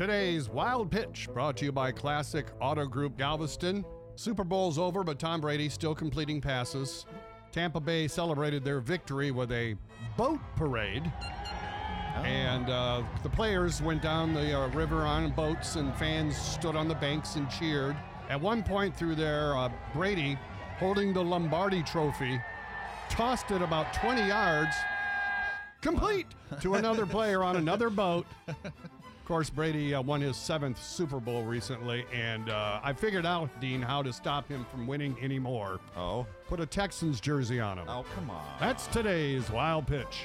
Today's Wild Pitch brought to you by Classic Auto Group Galveston. Super Bowl's over, but Tom Brady still completing passes. Tampa Bay celebrated their victory with a boat parade. And uh, the players went down the uh, river on boats, and fans stood on the banks and cheered. At one point through there, uh, Brady, holding the Lombardi trophy, tossed it about 20 yards, complete to another player on another boat. Of course, Brady uh, won his seventh Super Bowl recently, and uh, I figured out, Dean, how to stop him from winning anymore. Oh. Put a Texans jersey on him. Oh, come on. That's today's wild pitch.